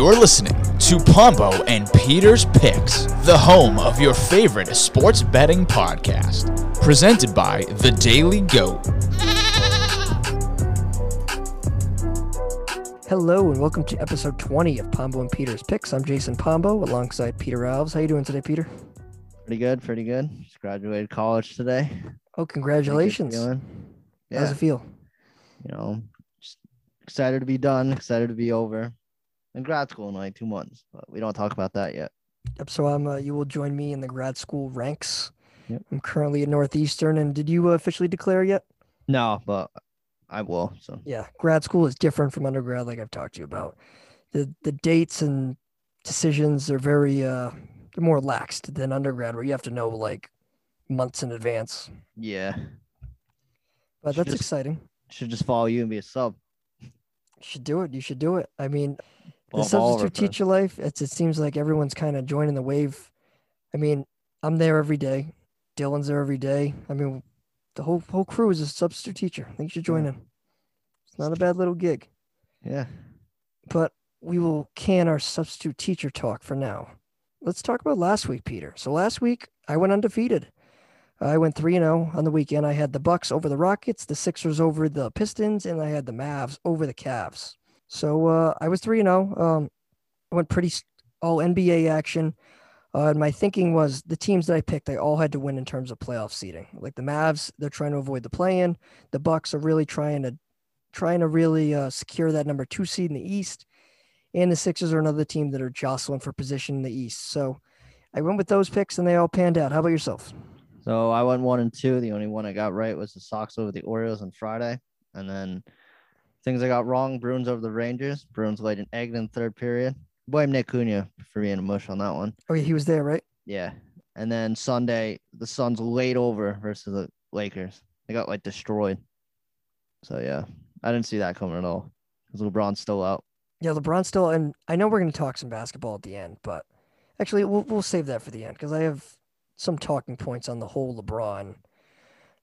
You're listening to Pombo and Peter's Picks, the home of your favorite sports betting podcast. Presented by The Daily Goat. Hello and welcome to episode 20 of Pombo and Peter's Picks. I'm Jason Pombo alongside Peter Alves. How you doing today, Peter? Pretty good, pretty good. Just graduated college today. Oh, congratulations. Feeling. How does Yeah, it feel? you know, just excited to be done, excited to be over. In grad school in like two months, but we don't talk about that yet. Yep, so um, uh, you will join me in the grad school ranks. Yep. I'm currently at Northeastern, and did you uh, officially declare yet? No, but I will. So Yeah, grad school is different from undergrad, like I've talked to you about. The the dates and decisions are very uh they're more laxed than undergrad, where you have to know like months in advance. yeah, But Should that's just- exciting. should just follow you and be a sub. Should do it. You should do it. I mean, the Well, I'm all over substitute teacher life it's it seems like everyone's kind of joining the wave. I mean i'm there every day. Dylan's there every day. I mean the whole whole crew is a substitute teacher. I think you should join Yeah. it's not a bad little gig. Yeah, but we will can our substitute teacher talk for now. Let's talk about last week peter. So last week i went undefeated. I went 3-0 on the weekend. I had the bucks over the rockets the sixers over the pistons and i had the mavs over the Cavs. So uh, i was 3-0 um, I went pretty all nba action uh, and my thinking was the teams that i picked they all had to win in terms of playoff seeding like the mavs they're trying to avoid the play-in the bucks are really trying to trying to really uh, secure that number two seed in the east and the Sixers are another team that are jostling for position in the East. So I went with those picks and they all panned out. How about yourself? so I went one and two. The only one I got right was the Sox over the Orioles on Friday, and then things I got wrong: Bruins over the Rangers. Bruins laid an egg in the third period. Blame Nick Cunha for being a mush on that one. Oh, yeah, he was there, right? Yeah. And then Sunday, the Suns laid over versus the Lakers. They got like destroyed. So yeah, I didn't see that coming at all. Because LeBron's still out. Yeah, LeBron still, and I know we're going to talk some basketball at the end, but actually, we'll, we'll save that for the end because I have some talking points on the whole LeBron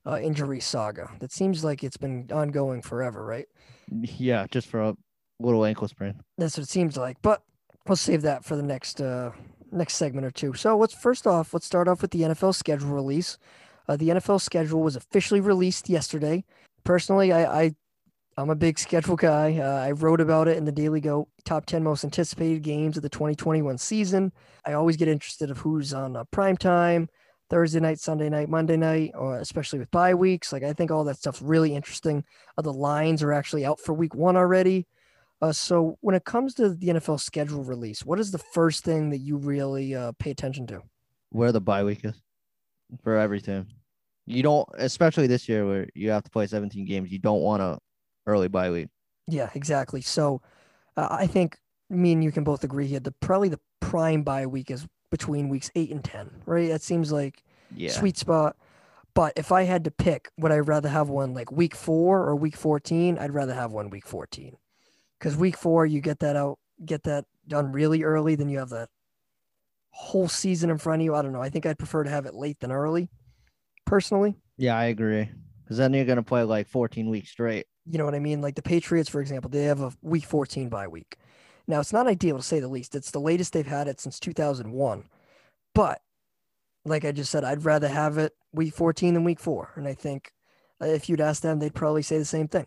uh, injury saga. That seems like it's been ongoing forever, right? Yeah, just for a little ankle sprain. That's what it seems like. But we'll save that for the next uh, next segment or two. So let's first off, let's start off with the NFL schedule release. Uh, the NFL schedule was officially released yesterday. Personally, I, I I'm a big schedule guy. Uh, I wrote about it in the Daily Goat top 10 most anticipated games of the 2021 season. I always get interested of who's on uh, prime time, Thursday night, Sunday night, Monday night, or especially with bye weeks. Like I think all that stuff's really interesting. Uh, the lines are actually out for week one already. Uh, so when it comes to the NFL schedule release, what is the first thing that you really uh, pay attention to? Where the bye week is for every team. You don't, especially this year where you have to play 17 games. You don't want a early bye week. Yeah, exactly. So uh, I think me and you can both agree here. The probably the prime bye week is between weeks eight and ten, right? That seems like Yeah. sweet spot. But if I had to pick, would I rather have one like week four or week fourteen? I'd rather have one week fourteen, because week four you get that out, get that done really early. Then you have that whole season in front of you. I don't know. I think I'd prefer to have it late than early, personally. Yeah, I agree. Because then you're going to play like 14 weeks straight. You know what I mean? Like the Patriots, for example, they have a week 14 bye week. Now, it's not ideal to say the least. It's the latest they've had it since 2001. But like I just said, I'd rather have it week 14 than week four. And I think uh, if you'd ask them, they'd probably say the same thing.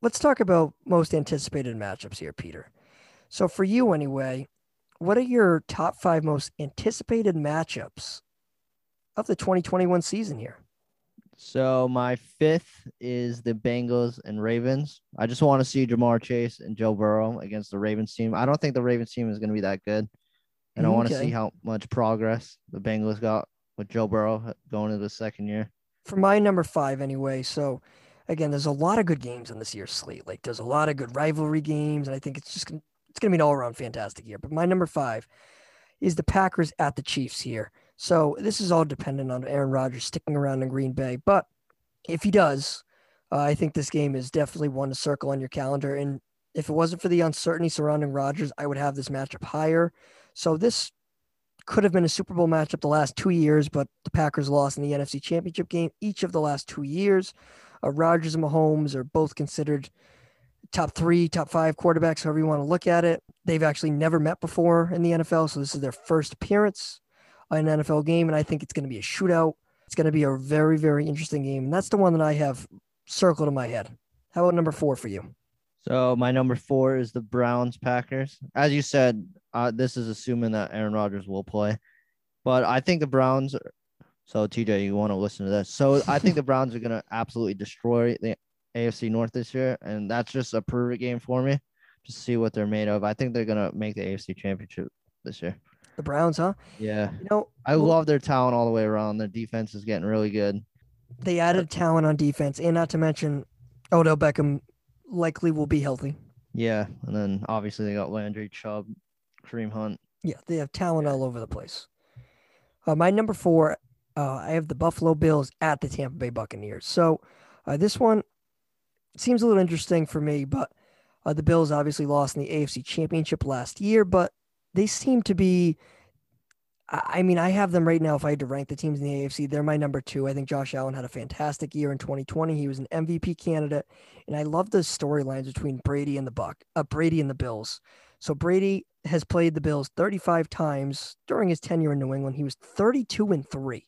Let's talk about most anticipated matchups here, Peter. So, for you anyway, what are your top five most anticipated matchups of the 2021 season here? So my fifth is the Bengals and Ravens. I just want to see Ja'Marr Chase and Joe Burrow against the Ravens team. I don't think the Ravens team is going to be that good. And I want to see how much progress the Bengals got with Joe Burrow going into the second year. for my number five anyway. So again, there's a lot of good games on this year's slate. Like there's a lot of good rivalry games, and I think it's just gonna, it's gonna be an all around fantastic year. But my number five is the Packers at the Chiefs here. So this is all dependent on Aaron Rodgers sticking around in Green Bay. But if he does, uh, I think this game is definitely one to circle on your calendar. And if it wasn't for the uncertainty surrounding Rodgers, I would have this matchup higher. So this could have been a Super Bowl matchup the last two years, but the Packers lost in the NFC Championship game each of the last two years. Uh, Rodgers and Mahomes are both considered top three, top five quarterbacks, however you want to look at it. They've actually never met before in the NFL, so this is their first appearance an NFL game, and I think it's going to be a shootout. It's going to be a very, very interesting game, and that's the one that I have circled in my head. How about number four for you? So my number four is the Browns Packers. As you said, uh, this is assuming that Aaron Rodgers will play, but I think the Browns. So TJ, you want to listen to this? So I think the Browns are gonna absolutely destroy the AFC North this year, and that's just a perfect game for me. to see what they're made of. I think they're gonna make the AFC Championship this year. The Browns, huh? Yeah, You know, I well, love their talent all the way around. Their defense is getting really good. they added talent on defense, and not to mention Odell Beckham likely will be healthy. Yeah, and then obviously they got Landry, Chubb, Kareem Hunt. Yeah, they have talent all over the place. Uh, my number four, uh, I have the Buffalo Bills at the Tampa Bay Buccaneers. So uh, this one seems a little interesting for me, but uh, the Bills obviously lost in the AFC Championship last year, but they seem to be. I mean, I have them right now. If I had to rank the teams in the AFC, they're my number two. I think Josh Allen had a fantastic year in 2020. He was an MVP candidate, and I love the storylines between Brady and the Buck, uh, Brady and the Bills. So Brady has played the Bills 35 times during his tenure in New England. He was 32 and three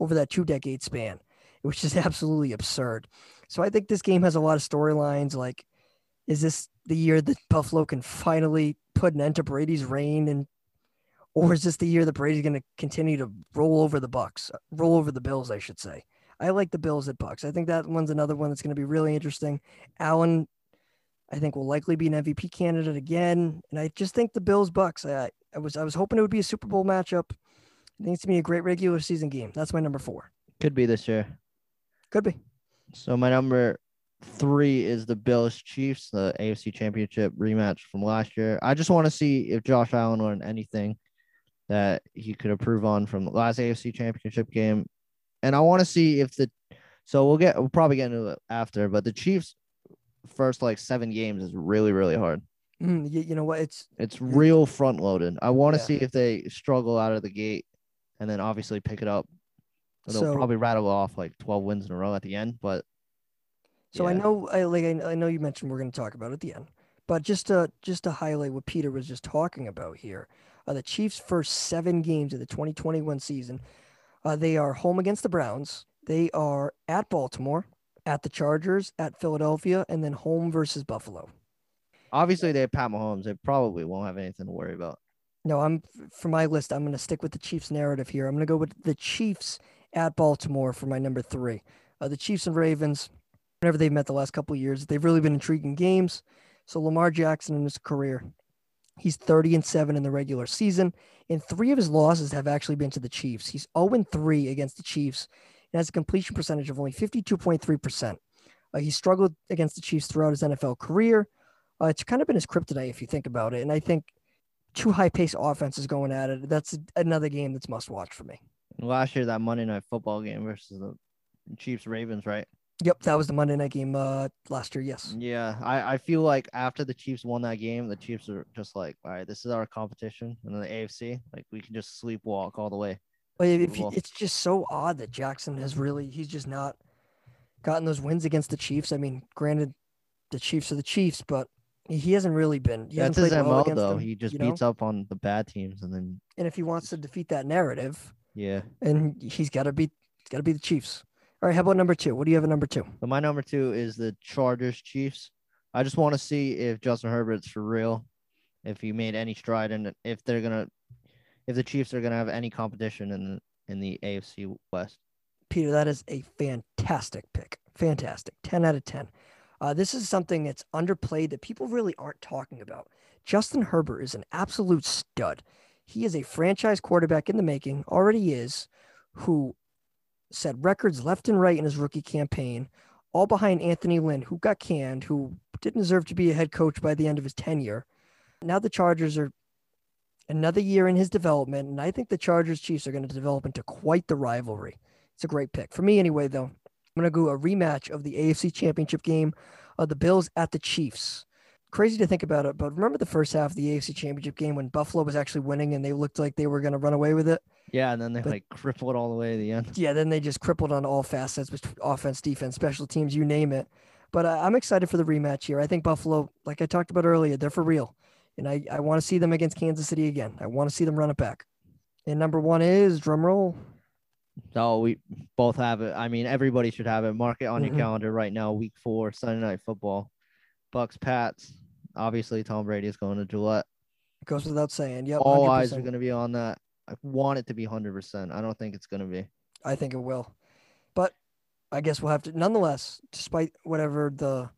over that two decade span, which is absolutely absurd. So I think this game has a lot of storylines. Like, is this the year that Buffalo can finally put an end to Brady's reign, and or is this the year that Brady's going to continue to roll over the Bucks, roll over the Bills, I should say? I like the Bills at Bucks. I think that one's another one that's going to be really interesting. Allen, I think, will likely be an MVP candidate again, and I just think the Bills Bucks. I, I was I was hoping it would be a Super Bowl matchup. I think it's gonna be a great regular season game. That's my number four. Could be this year. Could be. So my number three is the Bills Chiefs, the AFC Championship rematch from last year. I just want to see if Josh Allen learned anything that he could improve on from the last AFC Championship game, and I want to see if the. So we'll get we'll probably get into it after, but the Chiefs' first like seven games is really really hard. Mm, you, you know what? It's It's real front loaded. I want to Yeah. see if they struggle out of the gate, and then obviously pick it up. They'll So- probably rattle off like twelve wins in a row at the end, but so I know I like I, I know you mentioned we're going to talk about it at the end, but just to just to highlight what Peter was just talking about here, uh, the Chiefs' first seven games of the 2021 season, uh, they are home against the Browns. They are at Baltimore, at the Chargers, at Philadelphia, and then home versus Buffalo. Obviously, they have Pat Mahomes. They probably won't have anything to worry about. No, I'm for my list. I'm going to stick with the Chiefs narrative here. I'm going to go with the Chiefs at Baltimore for my number three. Uh, the Chiefs and Ravens, whenever they've met the last couple years, they've really been intriguing games. So Lamar Jackson in his career, he's 30 and seven in the regular season, and three of his losses have actually been to the Chiefs. He's 0 and three against the Chiefs, and has a completion percentage of only 52.3 percent. Uh, he struggled against the Chiefs throughout his NFL career. Uh, it's kind of been his kryptonite if you think about it, and I think two high paced offenses going at it. That's another game that's must watch for me. Last year, that Monday night football game versus the Chiefs Ravens, right? Yep, that was the Monday night game uh, last year. Yes. Yeah, I, I feel like after the Chiefs won that game, the Chiefs are just like, all right, this is our competition. And then the AFC, like we can just sleepwalk all the way. But if you, it's just so odd that Jackson has really he's just not gotten those wins against the Chiefs. I mean, granted, the Chiefs are the Chiefs, but he- hasn't really been. He That's hasn't his well MO, though. them, he just you know? beats up on the bad teams. And then, And if he wants to defeat that narrative, yeah. and he's got to beat, he's got to be the Chiefs. All right, how about number two? What do you have at number two? So my number two is the Chargers Chiefs. I just want to see if Justin Herbert's for real, if he made any stride, and if they're gonna, if the Chiefs are gonna have any competition in the in the AFC West. Peter, that is a fantastic pick. Fantastic. 10 out of 10. Uh, this is something that's underplayed that people really aren't talking about. Justin Herbert is an absolute stud. He is a franchise quarterback in the making, already is, who set records left and right in his rookie campaign, all behind Anthony Lynn, who got canned, who didn't deserve to be a head coach by the end of his tenure. Now the Chargers are another year in his development, and I think the Chargers Chiefs are going to develop into quite the rivalry. It's a great pick for me, anyway. Though I'm going to go a rematch of the AFC Championship game of the Bills at the Chiefs. Crazy to think about it, but remember the first half of the AFC Championship game when Buffalo was actually winning and they looked like they were going to run away with it. Yeah, and then they But- like crippled all the way to the end. Yeah, then they just crippled on all facets, offense, defense, special teams, you name it. But uh, I'm excited for the rematch here. I think Buffalo, like I talked about earlier, they're for real. And I, I want to see them against Kansas City again. I want to see them run it back. And number one is drum roll. So we both have it. I mean, everybody should have it. Mark it on Mhm. your calendar right now. Week four, Sunday night football. Bucks, Pats. Obviously, Tom Brady is going to Gillette. It goes without saying. Yep. All eyes 100%. are going to be on that. I want it to be hundred percent. I don't think it's going to be. I think it will. But I guess we'll have to, nonetheless, despite whatever the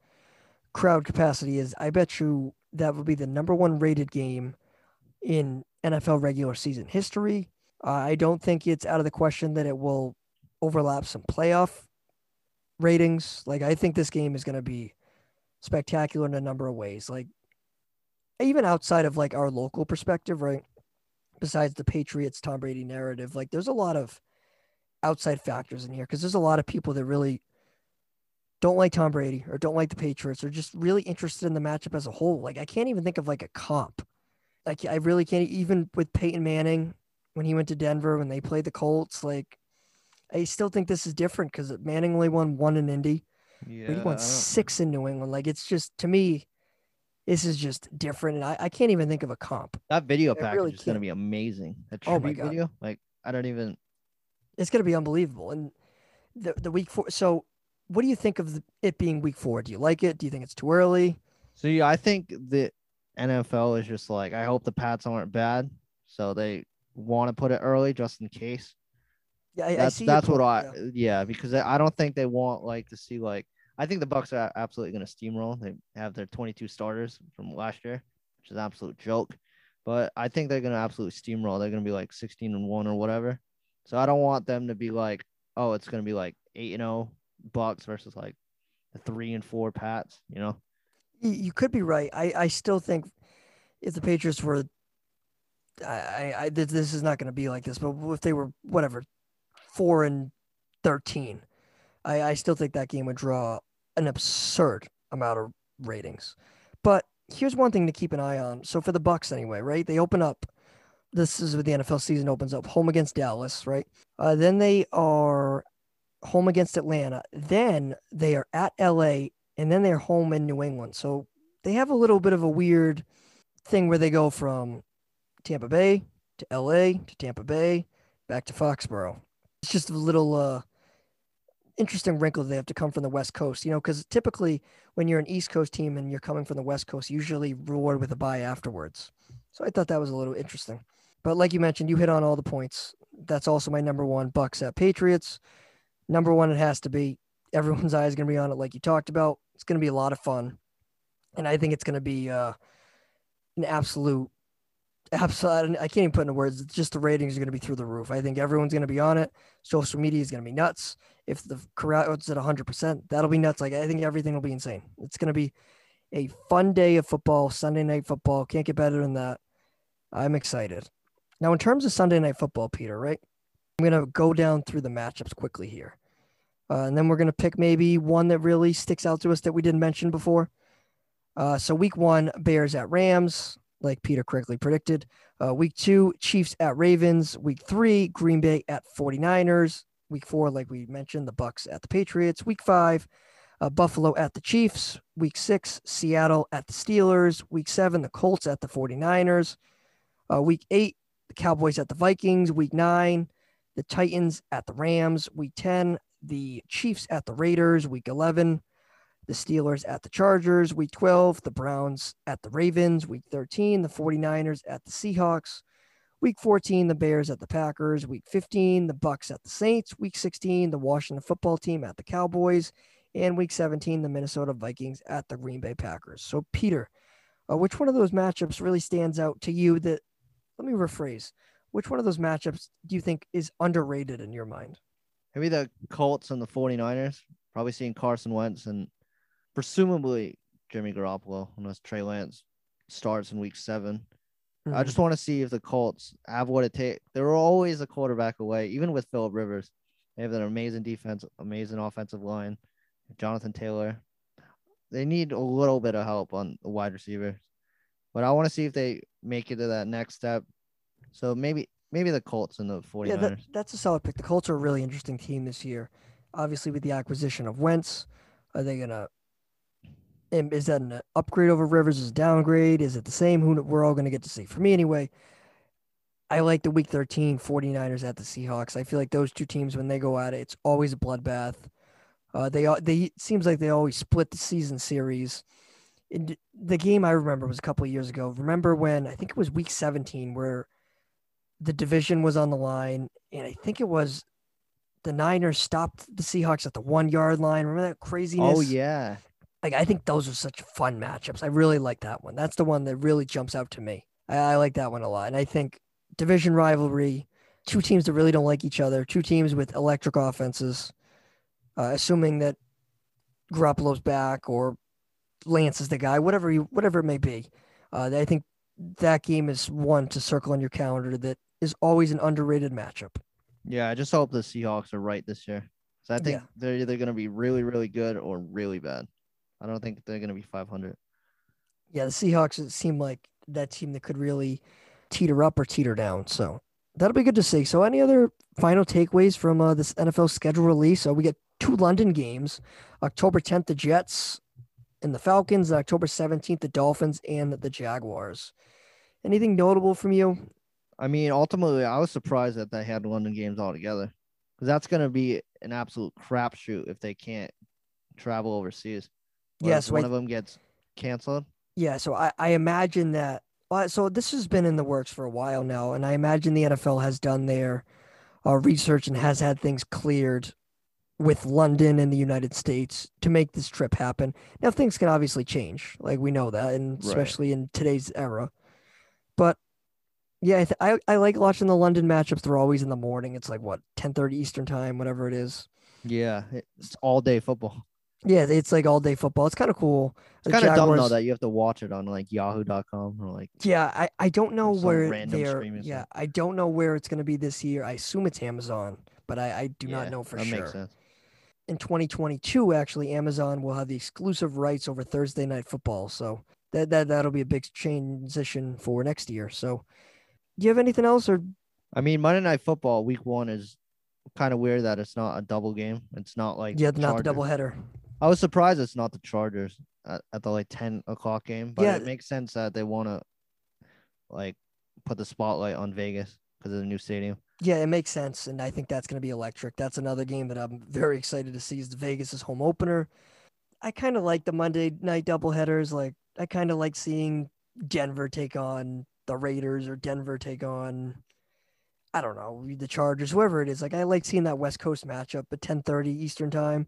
crowd capacity is, I bet you that will be the number one rated game in NFL regular season history. Uh, I don't think it's out of the question that it will overlap some playoff ratings. Like, I think this game is going to be spectacular in a number of ways. Like, even outside of like our local perspective, right? Besides the Patriots, Tom Brady narrative, like, there's a lot of outside factors in here because there's a lot of people that really don't like Tom Brady or don't like the Patriots or just really interested in the matchup as a whole. Like I can't even think of like a comp. Like I really can't even with Peyton Manning when he went to Denver when they played the Colts. Like I still think this is different because Manning only won one in Indy. Yeah. Brady won six in New England. Like it's just to me, this is just different, and I, I can't even think of a comp. That video I package really is going to be amazing. That Oh my God. video, like I don't even. It's going to be unbelievable. And the the week four. So, what do you think of the, it being week four? Do you like it? Do you think it's too early? So yeah, I think the NFL is just like I hope the Pats aren't bad, so they want to put it early just in case. Yeah, I, I That's see. that's what point, I yeah. yeah. because I I don't think they want like to see like I think the Bucks are absolutely going to steamroll. They have their 22 starters from last year, which is an absolute joke. But I think they're going to absolutely steamroll. They're going to be like 16 and 1 or whatever. So I don't want them to be like, oh, it's going to be like 8 and 0 Bucks versus like the 3 and 4 Pats, you know. You, could be right. I, I still think if the Patriots were, I, I, I this this is not going to be like this. But if they were whatever, four and thirteen, I, I still think that game would draw an absurd amount of ratings. But here's one thing to keep an eye on. So for the Bucks anyway, right? They open up. This is what the NFL season opens up. Home against Dallas, right? Uh, then they are home against Atlanta. Then they are at LA, and then they're home in New England. So they have a little bit of a weird thing where they go from Tampa Bay to LA to Tampa Bay back to Foxborough. It's just a little uh, interesting wrinkle they have to come from the West Coast, you know, because typically when you're an East Coast team and you're coming from the West Coast, usually reward with a bye afterwards. So I thought that was a little interesting. But like you mentioned, you hit on all the points. That's also my number one. Bucks at Patriots. Number one, it has to be. Everyone's eye is going to be on it, like you talked about. It's going to be a lot of fun, and I think it's going to be uh, an absolute, absolute. I can't even put into words. It's just the ratings are going to be through the roof. I think everyone's going to be on it. Social media is going to be nuts. If the crowd's at 100, percent that'll be nuts. Like I think everything will be insane. It's going to be a fun day of football. Sunday night football can't get better than that. I'm excited. Now, in terms of Sunday night football, Peter, right? I'm going to go down through the matchups quickly here. Uh, and then we're going to pick maybe one that really sticks out to us that we didn't mention before. Uh, so, week one, Bears at Rams, like Peter correctly predicted. Uh, week two, Chiefs at Ravens. Week three, Green Bay at 49ers. Week four, like we mentioned, the Bucks at the Patriots. Week five, uh, Buffalo at the Chiefs. Week six, Seattle at the Steelers. Week seven, the Colts at the 49ers. Uh, week eight, the Cowboys at the Vikings. Week nine, the Titans at the Rams. Week 10, the Chiefs at the Raiders. Week 11, the Steelers at the Chargers. Week 12, the Browns at the Ravens. Week 13, the 49ers at the Seahawks. Week 14, the Bears at the Packers. Week 15, the Bucks at the Saints. Week 16, the Washington football team at the Cowboys. And week 17, the Minnesota Vikings at the Green Bay Packers. So, Peter, uh, which one of those matchups really stands out to you that, let me rephrase, which one of those matchups do you think is underrated in your mind? Maybe the Colts and the 49ers. Probably seeing Carson Wentz and presumably Jimmy Garoppolo unless Trey Lance starts in week seven. I Mhm. just want to see if the Colts have what it takes. They're always a quarterback away, even with Philip Rivers. They have an amazing defense, amazing offensive line. Jonathan Taylor. They need a little bit of help on the wide receivers, But I want to see if they make it to that next step. So maybe maybe the Colts and the 49ers. Yeah, that, that's a solid pick. The Colts are a really interesting team this year. Obviously, with the acquisition of Wentz, are they gonna And is that an upgrade over Rivers? Is a downgrade? Is it the same? Who we're all going to get to see. For me, anyway, I like the Week 13 49ers at the Seahawks. I feel like those two teams, when they go at it, it's always a bloodbath. Uh, they they it seems like they always split the season series. And the game I remember was a couple years ago. Remember when I think it was Week 17 where the division was on the line, and I think it was the Niners stopped the Seahawks at the one yard line. Remember that craziness? Oh yeah. Like I think those are such fun matchups. I really like that one. That's the one that really jumps out to me. I, I like that one a lot. And I think division rivalry, two teams that really don't like each other, two teams with electric offenses, uh, assuming that Garoppolo's back or Lance is the guy, whatever you, whatever it may be. Uh, I think that game is one to circle on your calendar that is always an underrated matchup. Yeah, I just hope the Seahawks are right this year. So I think Yeah. they're either going to be really, really good or really bad. I don't think they're going to be 500. Yeah, the Seahawks seem like that team that could really teeter up or teeter down. So that'll be good to see. So any other final takeaways from uh, this NFL schedule release? So we get two London games, October 10th, the Jets and the Falcons, and October 17th, the Dolphins and the Jaguars. Anything notable from you? I mean, ultimately, I was surprised that they had London games all together because that's going to be an absolute crapshoot if they can't travel overseas. So one I- of them gets canceled. Yeah, so I, I imagine that. So this has been in the works for a while now, and I imagine the NFL has done their uh, research and has had things cleared with London and the United States to make this trip happen. Now things can obviously change, like we know that, and Right. especially in today's era. But yeah, I, th- I I like watching the London matchups. They're always in the morning. It's like what ten thirty Eastern time, whatever it is. Yeah, it's all day football. Yeah, it's like all day football. It's kind of cool. It's kind of dumb though that you have to watch it on like Yahoo.com or like Yeah, I, I don't know where they're yeah, site. I don't know where it's gonna be this year. I assume it's Amazon, but I, I do Yeah, not know for that sure. Makes sense. In 2022, actually, Amazon will have the exclusive rights over Thursday night football. So that that that'll be a big transition for next year. So do you have anything else or I mean, Monday Night Football week one is kind of weird that it's not a double game. It's not like yeah, not the Chargers. doubleheader. I was surprised it's not the Chargers at, at the like 10 o'clock game, but Yeah. it makes sense that they want to like put the spotlight on Vegas because of the new stadium. Yeah, it makes sense, and I think that's going to be electric. That's another game that I'm very excited to see. Is the Vegas' home opener. I kind of like the Monday night doubleheaders. Like I kind of like seeing Denver take on the Raiders or Denver take on, I don't know, the Chargers, whoever it is. Like I like seeing that West Coast matchup at 10:30 Eastern time.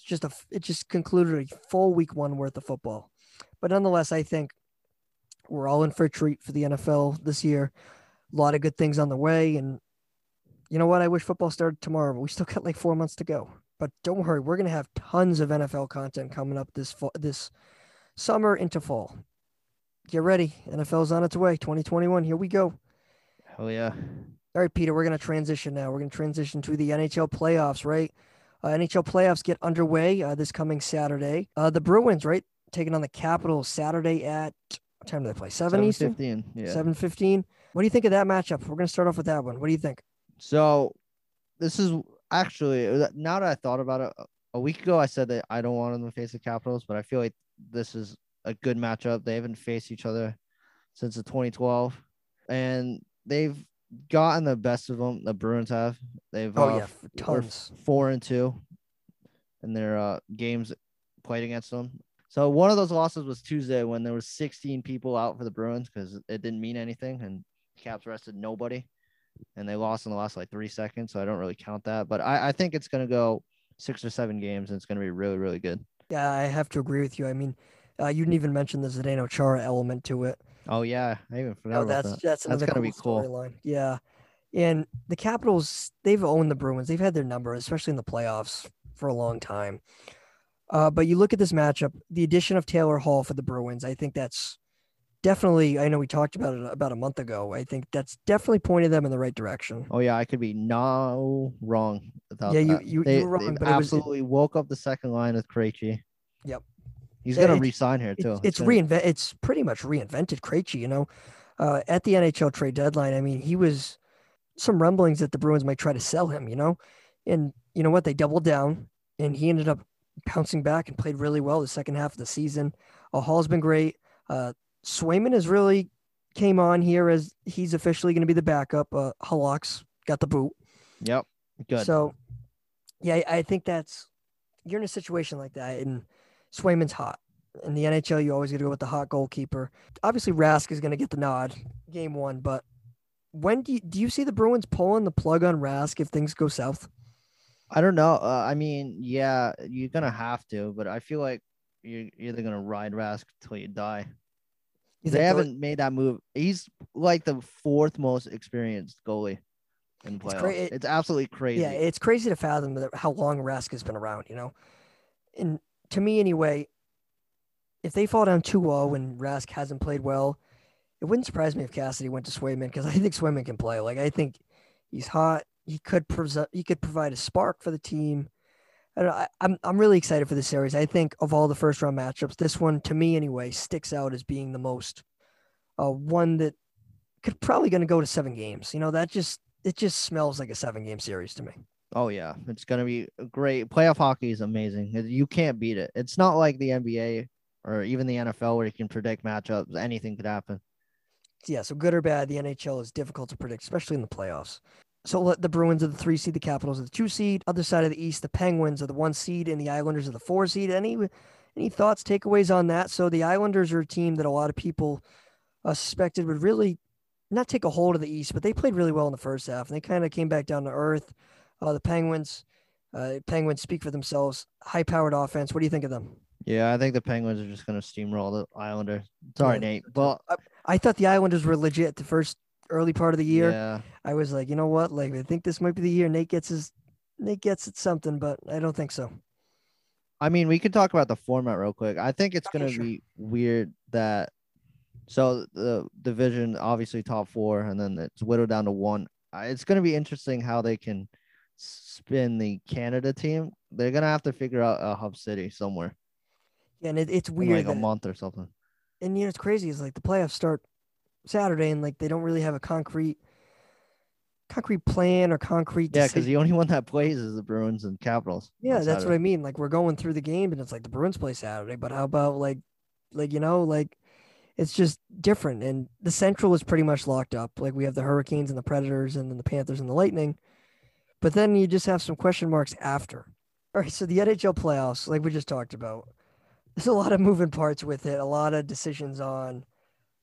It's just a it just concluded a full week one worth of football, but nonetheless, I think we're all in for a treat for the NFL this year. A lot of good things on the way, and you know what? I wish football started tomorrow, but we still got like four months to go. But don't worry, we're gonna have tons of NFL content coming up this fall, this summer into fall. Get ready, NFL's on its way. 2021, here we go. Hell yeah. All right, Peter, we're gonna transition now. We're gonna transition to the NHL playoffs, right? Uh, NHL playoffs get underway uh, this coming Saturday. Uh, the Bruins, right, taking on the Capitals Saturday at what time do they play? Seven Eastern. 7:15, Yeah. Seven fifteen. What do you think of that matchup? We're gonna start off with that one. What do you think? So this is actually now that I thought about it, a week ago I said that I don't want them to face the Capitals, but I feel like this is a good matchup. They haven't faced each other since the 2012, and they've gotten the best of them. The Bruins have. They've Oh uh, yeah, f- f- were tons. four and two in their uh, games played against them. So one of those losses was Tuesday when there was 16 people out for the Bruins because it didn't mean anything, and Caps rested nobody, and they lost in the last like three seconds. So I don't really count that, but I, I think it's gonna go six or seven games, and it's gonna be really really good. Yeah, I have to agree with you. I mean, uh, you didn't even mention the Zdeno Chara element to it. Oh yeah, I even forgot Oh, about that's that. that's another gonna be cool. storyline. Yeah, and the Capitals they've owned the Bruins. They've had their number, especially in the playoffs, for a long time. Uh, but you look at this matchup, the addition of Taylor Hall for the Bruins. I think that's definitely. I know we talked about it about a month ago. I think that's definitely pointed them in the right direction. Oh yeah, I could be no wrong without Yeah, you- you- you They- were wrong, but it was- absolutely woke up the second line with Krejci. Yep. He's Yeah, gonna resign here too. It's, it's gonna- reinvent. It's pretty much reinvented Krejci. You know, uh, at the NHL trade deadline, I mean, he was some rumblings that the Bruins might try to sell him. You know, and you know what? They doubled down, and he ended up bouncing back and played really well the second half of the season. Uh, Hall's been great. Uh, Swayman has really came on here as he's officially going to be the backup. Uh, Halak's got the boot. Yep. Good. So, yeah, I, I think that's you're in a situation like that, and Swayman's hot. In the NHL, you always got to go with the hot goalkeeper. Obviously, Rask is going to get the nod game one, but when do you, do you see the Bruins pulling the plug on Rask if things go south? I don't know. Uh, I mean, yeah, you're gonna have to, but I feel like you're either gonna ride Rask till you die. You they haven't made that move. He's like the fourth most experienced goalie in the It's playoffs. cra- It's, absolutely crazy. Yeah, it's crazy to fathom how long Rask has been around, you know? And to me, anyway, if they fall down 2 0 and Rask hasn't played well, it wouldn't surprise me if Cassidy went to Swayman because I think Swayman can play. Like, I think he's hot. He could, pres- he could provide a spark for the team. I don't know, I, I'm, I'm really excited for this series. I think of all the first round matchups, this one, to me anyway, sticks out as being the most uh, one that could probably going to go to seven games. You know, that just, it just smells like a seven game series to me. Oh yeah, it's gonna be great. Playoff hockey is amazing. You can't beat it. It's not like the NBA or even the NFL where you can predict matchups. Anything could happen. Yeah, so good or bad, the NHL is difficult to predict, especially in the playoffs. So let the Bruins are the three seed, the Capitals are the two seed. Other side of the East, the Penguins are the one seed, and the Islanders are the four seed. Any any thoughts, takeaways on that? So the Islanders are a team that a lot of people uh, suspected would really not take a hold of the East, but they played really well in the first half, and they kind of came back down to earth. Uh, the Penguins, uh, Penguins speak for themselves. High-powered offense. What do you think of them? Yeah, I think the Penguins are just gonna steamroll the Islanders. Sorry, Yeah, Nate, but I thought the Islanders were legit the first early part of the year. yeah, I was like, you know what? Like, I think this might be the year Nate gets his Nate gets it something, but I don't think so. I mean, we could talk about the format real quick. I think it's gonna sure. be weird that so the division obviously top four, and then it's whittled down to one. It's gonna be interesting how they can spin the Canada team. They're gonna have to figure out a hub city somewhere Yeah, and it, it's in weird. like a month or something. And you know, it's crazy. Is like the playoffs start Saturday, and like they don't really have a concrete, concrete plan or concrete. Yeah, because the only one that plays is the Bruins and Capitals. Yeah, that's what I mean. Like we're going through the game, and it's like the Bruins play Saturday, but how about like, like you know, like it's just different. And the Central is pretty much locked up. Like we have the Hurricanes and the Predators, and then the Panthers and the Lightning. But then you just have some question marks after. All right, so the NHL playoffs, like we just talked about, there's a lot of moving parts with it. A lot of decisions on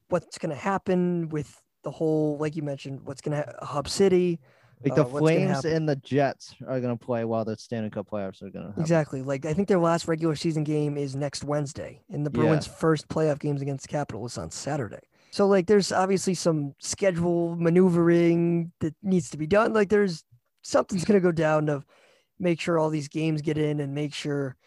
what's going to happen with the whole, like you mentioned, what's going to ha- Hub City. Like uh, the gonna Flames and the Jets are gonna play while the Stanley Cup playoffs are gonna. Exactly. Like I think their last regular season game is next Wednesday, and the Yeah. Bruins' first playoff games against the is on Saturday. So like, there's obviously some schedule maneuvering that needs to be done. Like, there's something's gonna go down to make sure all these games get in and make sure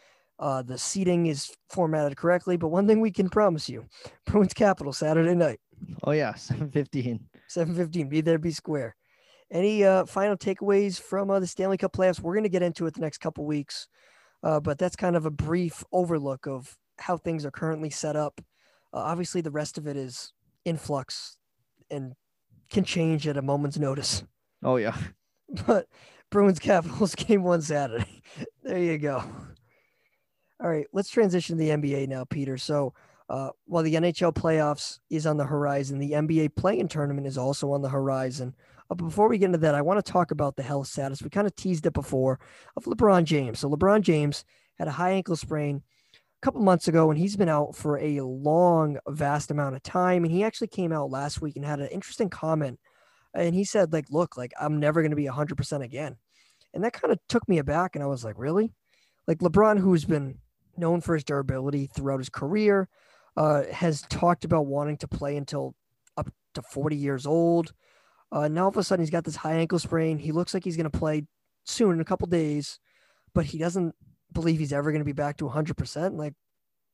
uh, the seating is formatted correctly. But one thing we can promise you: Bruins Capital Saturday night, Oh yeah, seven fifteen. seven fifteen. Be there, be square. Any uh, final takeaways from uh, the Stanley Cup playoffs? We're going to get into it the next couple weeks, uh, but that's kind of a brief overlook of how things are currently set up. Uh, obviously, the rest of it is in flux and can change at a moment's notice. Oh yeah. But Bruins Capitals game one Saturday. there you go. All right, let's transition to the NBA now, Peter. So, uh, while the NHL playoffs is on the horizon, the NBA play-in tournament is also on the horizon. Uh, but before we get into that, I want to talk about the health status. We kind of teased it before of LeBron James. So, LeBron James had a high ankle sprain a couple months ago, and he's been out for a long, vast amount of time. And he actually came out last week and had an interesting comment. And he said, like, look, like I'm never going to be 100% again. And that kind of took me aback. And I was like, really? Like LeBron, who's been known for his durability throughout his career, uh, has talked about wanting to play until up to 40 years old. Uh, now all of a sudden he's got this high ankle sprain. He looks like he's going to play soon in a couple days, but he doesn't believe he's ever going to be back to 100%. Like,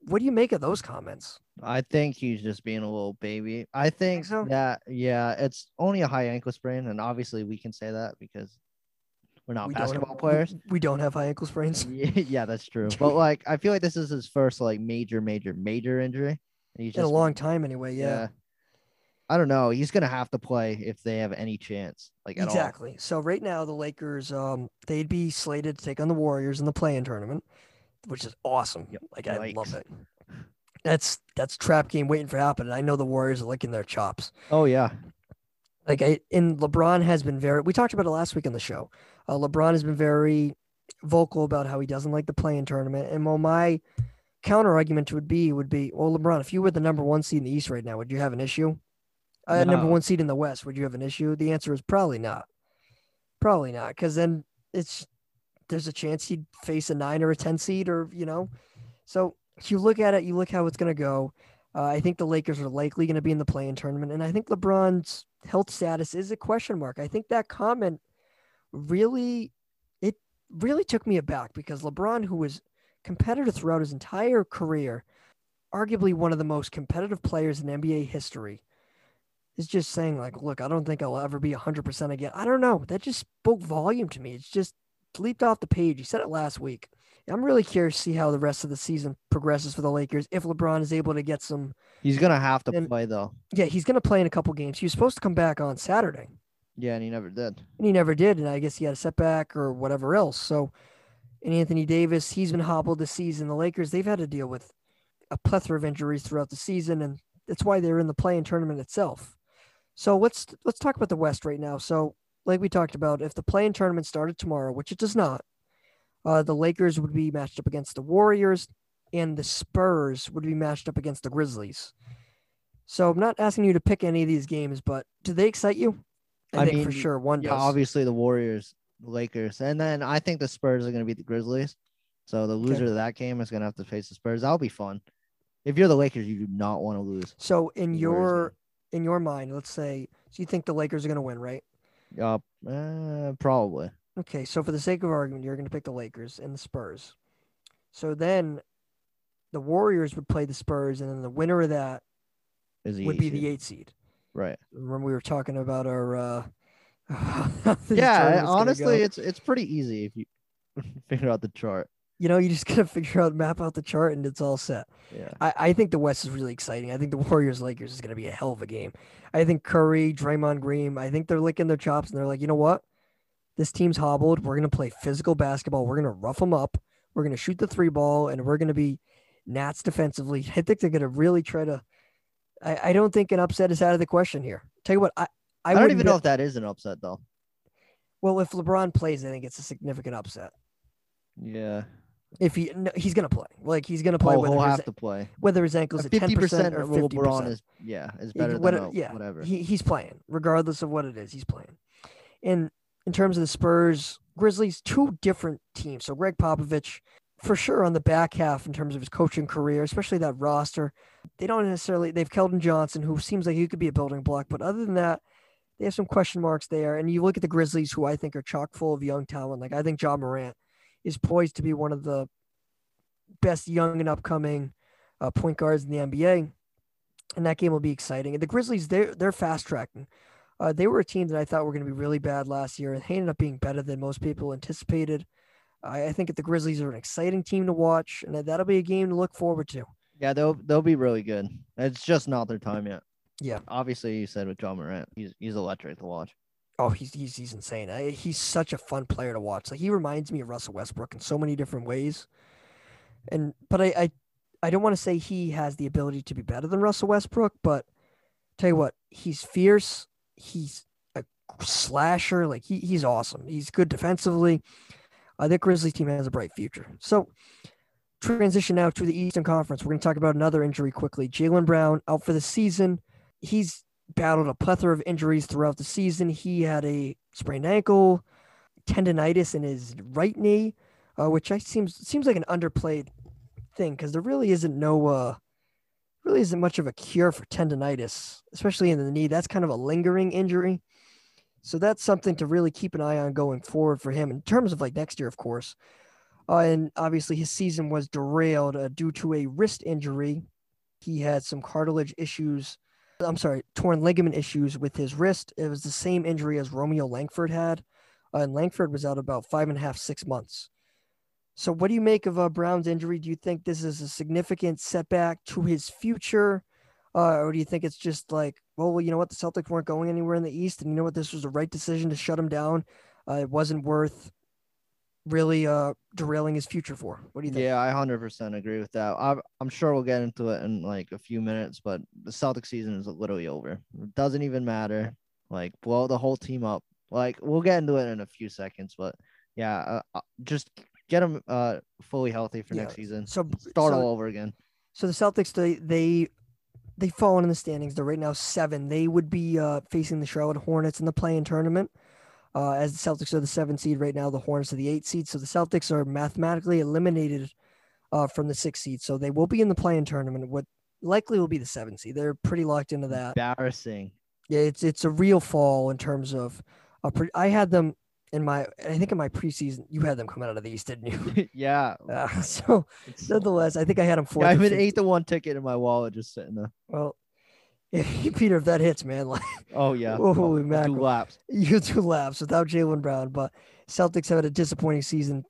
what do you make of those comments? I think he's just being a little baby. I think so? that yeah, it's only a high ankle sprain, and obviously we can say that because we're not We basketball we- players. We, don't have high ankle sprains. yeah, yeah, that's true. But like, I feel like this is his first like major, major, major injury. And he's In a long time, anyway. Yeah. I don't know. He's gonna have to play if they have any chance. Like at all. Exactly. So right now the Lakers, um, they'd be slated to take on the Warriors in the play-in tournament. which is awesome. Yep. Like I love it. That's that's trap game waiting for happen. I know the Warriors are licking their chops. Oh yeah. Like I and LeBron has been very. We talked about it last week on the show. Uh, LeBron has been very vocal about how he doesn't like the play-in tournament. And well, my counter argument would be would be, well, LeBron, if you were the number one seed in the East right now, would you have an issue? Uh, number one seed in the West, would you have an issue? The answer is probably not. Probably not, because then it's there's a chance he'd face a nine or a ten seed, or you know. So if you look at it, you look how it's going to go. Uh, I think the Lakers are likely going to be in the play-in tournament, and I think LeBron's health status is a question mark. I think that comment really, it really took me aback because LeBron, who was competitive throughout his entire career, arguably one of the most competitive players in NBA history, is just saying like, "Look, I don't think I'll ever be 100% again." I don't know. That just spoke volume to me. It's just leaped off the page. He said it last week. I'm really curious to see how the rest of the season progresses for the Lakers if LeBron is able to get some. He's gonna have to And- play though. Yeah, he's going to play in a couple games. He was supposed to come back on Saturday, Yeah, and he never did. and he never did. And I guess he had a setback or whatever else. So, and Anthony Davis, he's been hobbled this season. The Lakers, they've had to deal with a plethora of injuries throughout the season, and that's why they're in the play-in tournament itself. So let's let's talk about the West right now. So, like we talked about, if the play-in tournament started tomorrow, which it does not, uh, the Lakers would be matched up against the Warriors, and the Spurs would be matched up against the Grizzlies. So I'm not asking you to pick any of these games, but do they excite you? I, I think for mean, sure one Yeah, does. obviously the Warriors, the Lakers, and then I think the Spurs are gonna beat the Grizzlies. So the loser of that game is gonna have to face the Spurs. That'll be fun. If you're the Lakers, you do not want to lose. So in your in your mind, let's say, so you think the Lakers are going to win, right? Uh, uh, probably. Okay, so for the sake of argument, you're going to pick the Lakers and the Spurs. So then the Warriors would play the Spurs, and then the winner of that Is would be the eight seed. Right? When we were talking about our uh Yeah, honestly, go. it's it's pretty easy if you figure out the chart. you know, you just gotta figure out map out the chart and it's all set. Yeah. I, I think the West is really exciting. I think the Warriors Lakers is going to be a hell of a game. I think Curry, Draymond Green, I think they're licking their chops and they're like, you know what? This team's hobbled. We're going to play physical basketball. We're going to rough them up. We're going to shoot the three ball and we're going to be Nats defensively. I think they're going to really try to. I, I don't think an upset is out of the question here. Tell you what, I, I, I, don't even know if that is an upset though. Well, if LeBron plays, I think it's a significant upset. Yeah. If he no, he's going to play, like he's going to play Oh, he'll his, have to play. whether his ankle's at Fifty percent or fifty LeBron percent. is yeah is better than what- a- yeah, whatever. He he's playing, regardless of what it is. He's playing. And in terms of the Spurs, Grizzlies, two different teams. So Gregg Popovich, for sure, on the back half in terms of his coaching career, especially that roster, they don't necessarily. They've Keldon Johnson, who seems like he could be a building block, but other than that, they have some question marks there. And you look at the Grizzlies, who I think are chock full of young talent. Like I think Ja Morant is poised to be one of the best young and upcoming uh, point guards in the NBA and that game will be exciting. And the Grizzlies, they're they're fast tracking. Uh, they were a team that I thought were going to be really bad last year, and they ended up being better than most people anticipated. I, I think that the Grizzlies are an exciting team to watch, and that- that'll be a game to look forward to. yeah, they'll they'll be really good. It's just not their time yet. Yeah. Obviously, you said with Ja Morant, he's he's electric to watch. Oh, he's he's he's insane. I, he's such a fun player to watch. Like he reminds me of Russell Westbrook in so many different ways. And but I I, I don't want to say he has the ability to be better than Russell Westbrook, but tell you what, he's fierce. He's a slasher. Like he he's awesome. He's good defensively. I think Grizzlies team has a bright future. So transition now to the Eastern Conference. We're going to talk about another injury quickly. Jaylen Brown out for the season. He's battled a plethora of injuries throughout the season. He had a sprained ankle, tendonitis in his right knee, uh, which I seems seems like an underplayed thing because there really isn't no uh, really isn't much of a cure for tendonitis, especially in the knee. That's kind of a lingering injury. So that's something to really keep an eye on going forward for him in terms of like next year, of course. Uh, and obviously, his season was derailed uh, due to a wrist injury. He had some cartilage issues I'm sorry, torn ligament issues with his wrist. It was the same injury as Romeo Langford had, uh, and Langford was out about five and a half, six months. So, what do you make of uh, Brown's injury? Do you think this is a significant setback to his future, uh, or do you think it's just like, well, well, you know what, the Celtics weren't going anywhere in the East, and you know what, this was the right decision to shut him down. Uh, it wasn't worth really uh derailing his future for. What do you think? Yeah, I hundred percent agree with that. I'm I'm sure we'll get into it in like a few minutes, but the Celtic season is literally over. It doesn't even matter. Like blow the whole team up. Like we'll get into it in a few seconds, but yeah, uh, uh, just get them uh fully healthy for next season. So Start so, all over again. So the Celtics, they they they've fallen in the standings. They're right now seven. They would be uh, facing the Charlotte Hornets in the play-in tournament. Uh, as the Celtics are the seven seed right now, the Hornets are the eight seed. So the Celtics are mathematically eliminated uh, from the six seed. So they will be in the play-in tournament. What likely will be the seven seed. They're pretty locked into that. Embarrassing. Yeah, it's it's a real fall in terms of. A pre- I had them in my. I think in my preseason, you had them coming out of the East, didn't you? yeah. Uh, so it's- nonetheless, I think I had them fourth. I have an eight to one ticket in my wallet just sitting there. Well, Peter, if that hits, man, like Oh yeah. Holy Oh, two mackerel. laps. you two laps without Jaylen Brown, but Celtics have had a disappointing season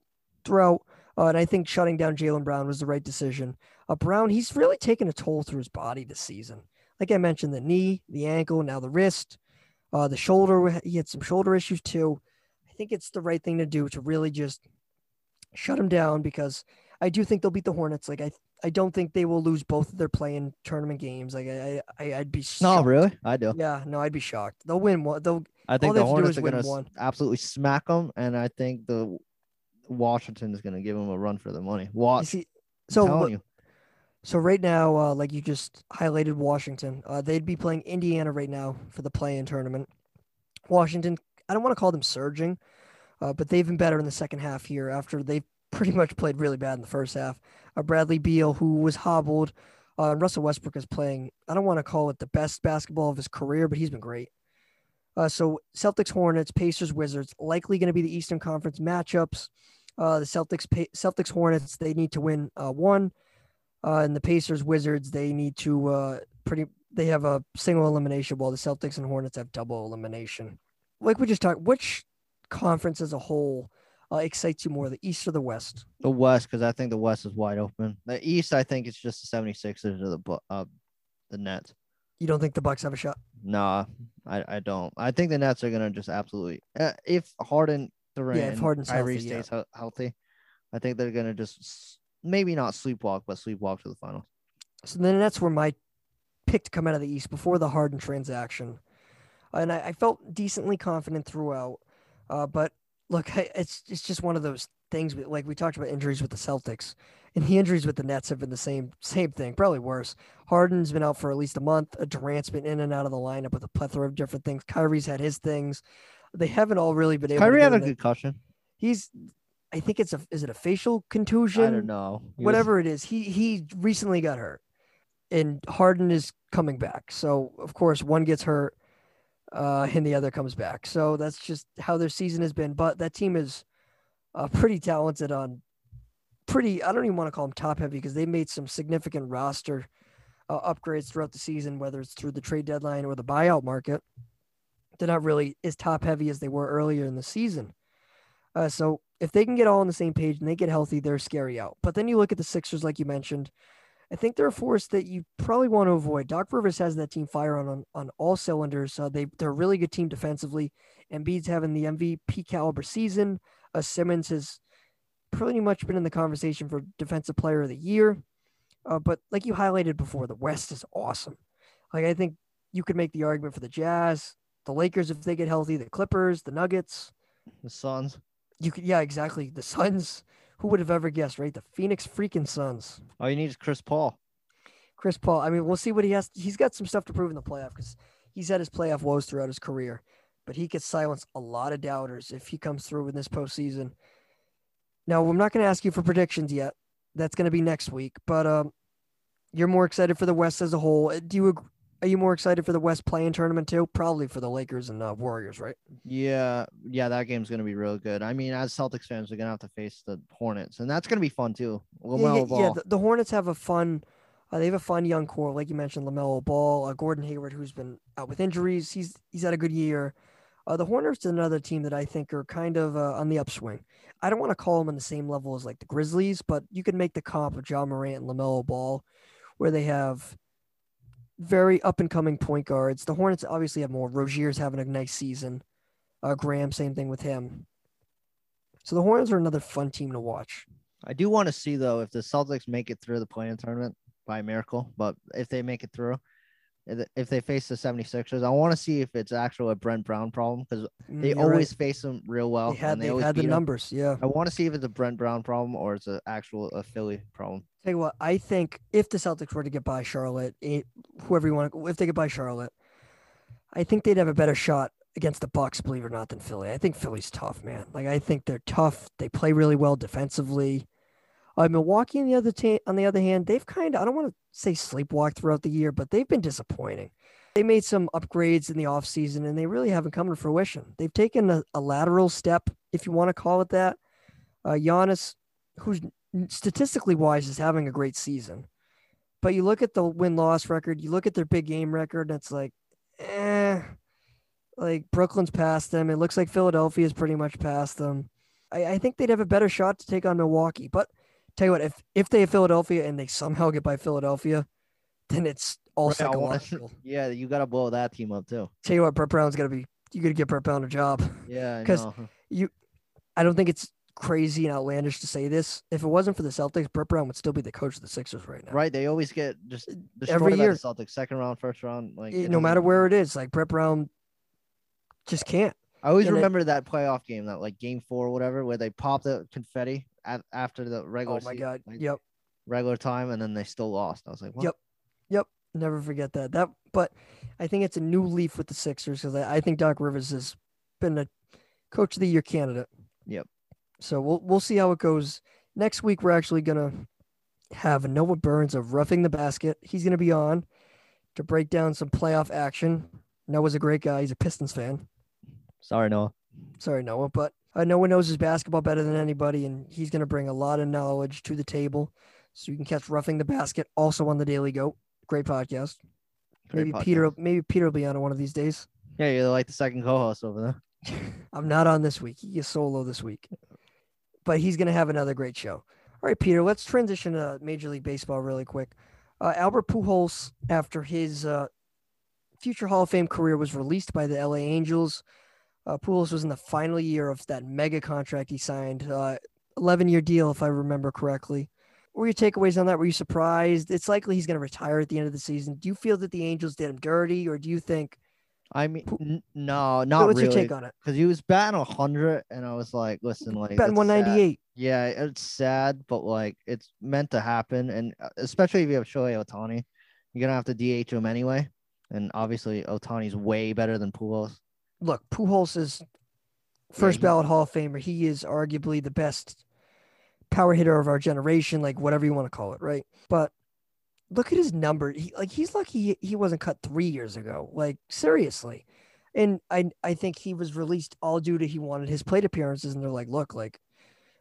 throughout. Uh, and I think shutting down Jaylen Brown was the right decision. Uh, Brown, he's really taken a toll through his body this season. Like I mentioned, the knee, the ankle, now the wrist, uh, the shoulder. He had some shoulder issues too. I think it's the right thing to do to really just shut them down because I do think they'll beat the Hornets. Like I, I don't think they will lose both of their play-in tournament games. Like I, I I'd be Shocked. No, really? I do. Yeah, no, I'd be shocked. They'll win one. They'll I think the to Hornets are gonna absolutely smack them, and I think the Washington is gonna give them a run for the money. Watch. see. So you. So right now, uh, like you just highlighted, Washington, uh, they'd be playing Indiana right now for the play-in tournament. Washington, I don't want to call them surging, uh, but they've been better in the second half here after they pretty much played really bad in the first half. Uh, Bradley Beal, who was hobbled, uh, Russell Westbrook is playing. I don't want to call it the best basketball of his career, but he's been great. Uh, so Celtics, Hornets, Pacers, Wizards, likely going to be the Eastern Conference matchups. Uh, the Celtics, Pa- Celtics, Hornets, they need to win uh, one. Uh, and the Pacers Wizards, they need to uh, pretty. They have a single elimination, while the Celtics and Hornets have double elimination. Like we just talked, which conference as a whole uh, excites you more, the East or the West? The West, because I think the West is wide open. The East, I think it's just the 76ers or the uh, the Nets. You don't think the Bucks have a shot? Nah, I, I don't. I think the Nets are gonna just absolutely. Uh, if Harden, Durant, if Harden's Kyrie healthy, yeah. stays hea- healthy, I think they're gonna just maybe not sleepwalk, but sleepwalk to the finals. So then that's where my pick to come out of the East before the Harden transaction. And I, I felt decently confident throughout. Uh, but look, I, it's it's just one of those things. with- Like we talked about injuries with the Celtics, and the injuries with the Nets have been the same same thing, probably worse. Harden's been out for at least a month. Uh, Durant's been in and out of the lineup with a plethora of different things. Kyrie's had his things. They haven't all really been able. Kyrie to had a concussion. He's, I think it's a is it a facial contusion? I don't know. He was- whatever it is, he he recently got hurt, and Harden is coming back. So of course, one gets hurt, uh, and the other comes back. So that's just how their season has been. But that team is uh, pretty talented on pretty. I don't even want to call them top heavy because they made some significant roster uh, upgrades throughout the season, whether it's through the trade deadline or the buyout market. They're not really as top heavy as they were earlier in the season. Uh, so if they can get all on the same page and they get healthy, they're scary out. But then you look at the Sixers, like you mentioned. I think they're a force that you probably want to avoid. Doc Rivers has that team fire on on, on all cylinders. Uh, they they're a really good team defensively. Embiid's having the MVP caliber season. Uh, Simmons has pretty much been in the conversation for Defensive Player of the Year. Uh, but like you highlighted before, the West is awesome. Like I think you could make the argument for the Jazz, the Lakers if they get healthy, the Clippers, the Nuggets. the Suns. You could, yeah, exactly. The Suns. Who would have ever guessed, right? The Phoenix freaking Suns. All you need is Chris Paul. Chris Paul. I mean, we'll see what he has. He's got some stuff to prove in the playoff because he's had his playoff woes throughout his career, but he could silence a lot of doubters if he comes through in this postseason. Now, I'm not going to ask you for predictions yet. That's going to be next week. But um, you're more excited for the West as a whole. Do you? Are you more excited for the West play-in tournament too? Probably for the Lakers and uh, Warriors, right? Yeah, yeah, that game's gonna be real good. I mean, as Celtics fans, we're gonna have to face the Hornets, and that's gonna be fun too. Yeah, Lamelo yeah, yeah, Ball. the, the Hornets have a fun. Uh, they have a fun young core, like you mentioned, Lamelo Ball, uh, Gordon Hayward, who's been out with injuries. He's he's had a good year. Uh, the Hornets are another team that I think are kind of uh, on the upswing. I don't want to call them on the same level as like the Grizzlies, but you can make the comp of Ja Morant and Lamelo Ball, where they have very up and coming point guards. The Hornets obviously have more. Rozier's having a nice season. Uh, Graham, same thing with him. So the Hornets are another fun team to watch. I do want to see though if the Celtics make it through the play-in tournament by miracle, but if they make it through, if- they face the 76ers, I want to see if it's actually a Brett Brown problem because Mm, they you're always right. face them real well. they had and they always had the numbers. Yeah. I want to see if it's a Brett Brown problem or it's an actual a Philly problem. Tell you what, I think if the Celtics were to get by Charlotte, eh, whoever you want, to, if they get by Charlotte, I think they'd have a better shot against the Bucks, believe it or not, than Philly. I think Philly's tough, man. Like I think they're tough. They play really well defensively. Uh, Milwaukee, on the other on the other hand, they've kind of I don't want to say sleepwalk throughout the year, but they've been disappointing. They made some upgrades in the offseason and they really haven't come to fruition. They've taken a, a lateral step, if you want to call it that. Uh, Giannis, who's statistically wise, is having a great season. But you look at the win loss record, you look at their big game record, and it's like, eh, like Brooklyn's past them. It looks like Philadelphia's pretty much past them. I, I think they'd have a better shot to take on Milwaukee. But tell you what, if if they have Philadelphia and they somehow get by Philadelphia, then it's all Right, I wanna- Yeah, you got to blow that team up too. tell you what, Brett Brown's gonna be you gotta get Brett Brown a job. Yeah, because you, I don't think it's crazy and outlandish to say this. If it wasn't for the Celtics, Brett Brown would still be the coach of the Sixers right now. right? They always get just destroyed Every by year. the Celtics, second round, first round. Like it no matter where it is, like Brett Brown just can't. I always and it- remember that playoff game, that like game four or whatever, where they popped the confetti at, after the regular. Oh my se- god. like, Yep. regular time, and then they still lost. I was like, what? Yep. Yep. Never forget that. That but I think it's a new leaf with the Sixers because I, I think Doc Rivers has been a coach of the year candidate. Yep. So we'll we'll see how it goes. Next week we're actually gonna have Noah Burns of Roughing the Basket. He's gonna be on to break down some playoff action. Noah's a great guy. He's a Pistons fan. Sorry, Noah. Sorry, Noah, but uh, one knows his basketball better than anybody, and he's going to bring a lot of knowledge to the table. So you can catch Roughing the Basket also on the Daily Goat. Great podcast. Great maybe Peter, maybe Peter will be on it one of these days. Yeah, you're like the second co-host over there. I'm not on this week. He is solo this week, but he's going to have another great show. All right, Peter, let's transition to Major League Baseball really quick. Uh, Albert Pujols, after his uh, future Hall of Fame career was released by the LA Angels, uh, Pujols was in the final year of that mega contract he signed, uh, 11 year deal, if I remember correctly. What were your takeaways on that? Were you surprised? It's likely he's going to retire at the end of the season. Do you feel that the Angels did him dirty, or do you think? I mean, n- no, not what's really. your take on it? Because he was batting hundred, and I was like, listen, like Batting that's sad. 198. Yeah, it's sad, but like it's meant to happen, and uh, especially if you have Shohei Ohtani, you're gonna have to DH him anyway. And obviously, Ohtani's way better than Pujols. Look, Pujols is first ballot Hall of Famer. He is arguably the best power hitter of our generation, like whatever you want to call it, right? But look at his number. He, like he's lucky he, he wasn't cut three years ago. Like seriously. And I I think he was released all due to he wanted his plate appearances, and they're like, look, like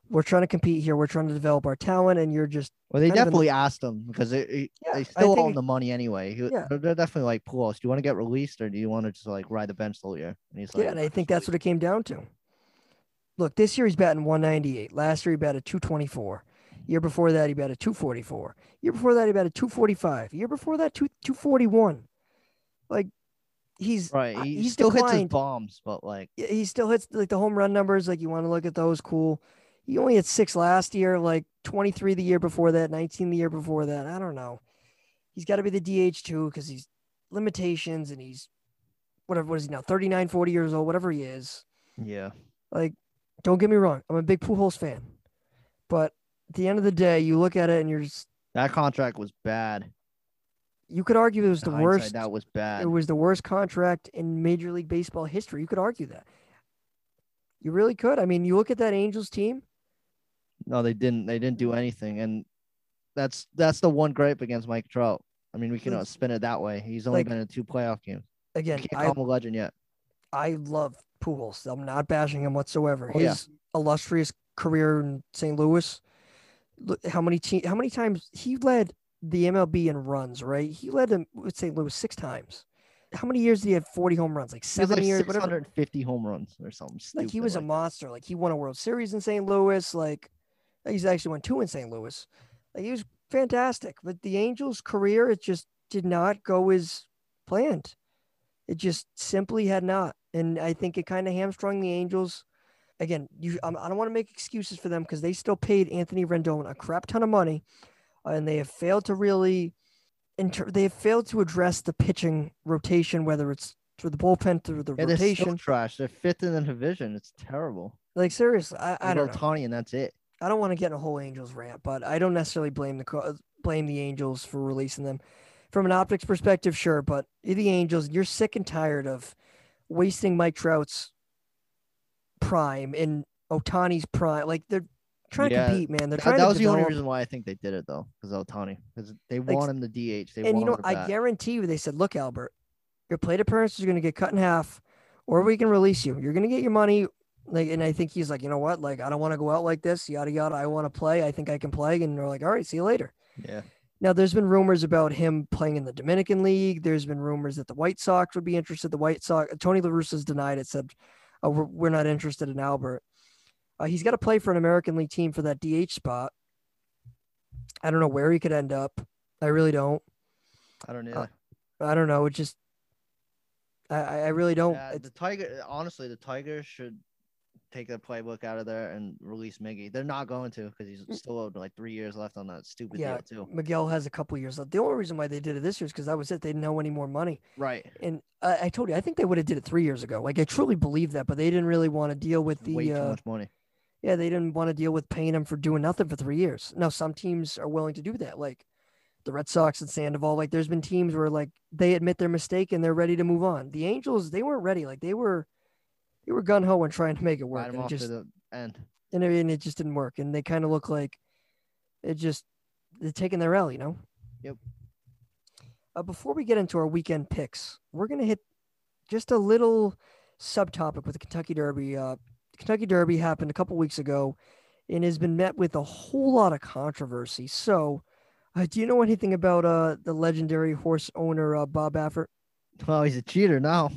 we're trying to compete here, we're trying to develop our talent, and you're just Well, they Kind of the- definitely asked him because it, it- Yeah, they still him the money anyway. He, Yeah. they're, definitely like Pujols. Do you want to get released or do you want to just like ride the bench the whole year? And he's like, yeah, and I think that's what it came down to. Look, this year he's batting 198. Last year he batted 224. Year before that he batted 244. Year before that he batted 245. Year before that two, 241. Like he's right. He he's still hits his bombs, but like yeah, he still hits like the home run numbers. Like you want to look at those, cool. He only had six last year, like 23 the year before that, 19 the year before that. I don't know. He's got to be the DH too because he's limitations and he's whatever. What is he now? 39, 40 years old, whatever he is. yeah. Like, don't get me wrong. I'm a big Pujols fan, but at the end of the day, you look at it and you're just, That contract was bad. you could argue it was the worst. That was bad. It was the worst contract in Major League Baseball history. You could argue that. You really could. I mean, you look at that Angels team. No, they didn't. They didn't do anything, and that's that's the one gripe against Mike Trout. I mean, we can Like- uh, spin it that way. He's only like, been in two playoff games. You Again, can't I, call him a legend yet. I love Pujols. I'm not bashing him whatsoever. Oh, yeah. His illustrious career in St. Louis. Look how many te- how many times he led the MLB in runs, right? He led them with St. Louis six times. How many years did he have 40 home runs? Like seven like years, whatever. 650 home runs or something. Like he was a stupid monster. Like he won a World Series in St. Louis. Like he's actually won two in St. Louis. Like he was fantastic. But the Angels' career, it just did not go as planned. It just simply had not. And I think it kind of hamstrung the Angels. again, you I don't want to make excuses for them because they still paid Anthony Rendon a crap ton of money, uh, and they have failed to really, inter- they have failed to address the pitching rotation, whether it's through the bullpen, through the Yeah, they're rotation. trash. They're fifth in the division. It's terrible. Like seriously, I, I don't. Tawny and that's it. I don't want to get in a whole Angels rant, but I don't necessarily blame the uh, blame the Angels for releasing them. From an optics perspective, sure, but the Angels. You're sick and tired of wasting Mike Trout's prime and Ohtani's prime. Like they're trying Yeah, to compete, man. They're That, trying that was the only reason why I think they did it though, because Otani, because they Like, want him to DH. They and you know, I bat. guarantee you, they said, "Look, Albert, your plate appearances are going to get cut in half, or we can release you. You're going to get your money." Like, and I think he's like, you know what? Like, I don't want to go out like this. Yada yada. I want to play. I think I can play. And they're like, all right, see you later. Yeah, Now, there's been rumors about him playing in the Dominican League. There's been rumors that the White Sox would be interested. The White Sox, Tony La Russa's denied it, said, oh, we're, we're not interested in Albert. Uh, he's got to play for an American League team for that DH spot. I don't know where he could end up. I really don't. I don't know. Uh, I don't know. It just, I, I really don't. yeah, the Tiger. Honestly, the Tigers should take the playbook out of there and release Miggy. They're not going to because he's still owed like three years left on that stupid Mm. Yeah. deal too. Miguel has a couple years left. The only reason why they did it this year is because that was it. They didn't know any more money. Right. And I, I told you, I think they would have did it three years ago. Like I truly believe that, but they didn't really want to deal with the. Way too uh, much money. Yeah, they didn't want to deal with paying him for doing nothing for three years. Now, some teams are willing to do that, like the Red Sox and Sandoval. Like, there's been teams where like they admit their mistake and they're ready to move on. The Angels, they weren't ready. Like they were, they were gun ho and trying to make it work, and it just to the end. and it, and it just didn't work. And they kind of look like it just they're taking their L, you know. Yep. Uh, before we get into our weekend picks, we're gonna hit just a little subtopic with the Kentucky Derby. Uh, the Kentucky Derby happened a couple weeks ago, and has been met with a whole lot of controversy. So, uh, do you know anything about uh the legendary horse owner uh, Bob Baffert? Well, he's a cheater now.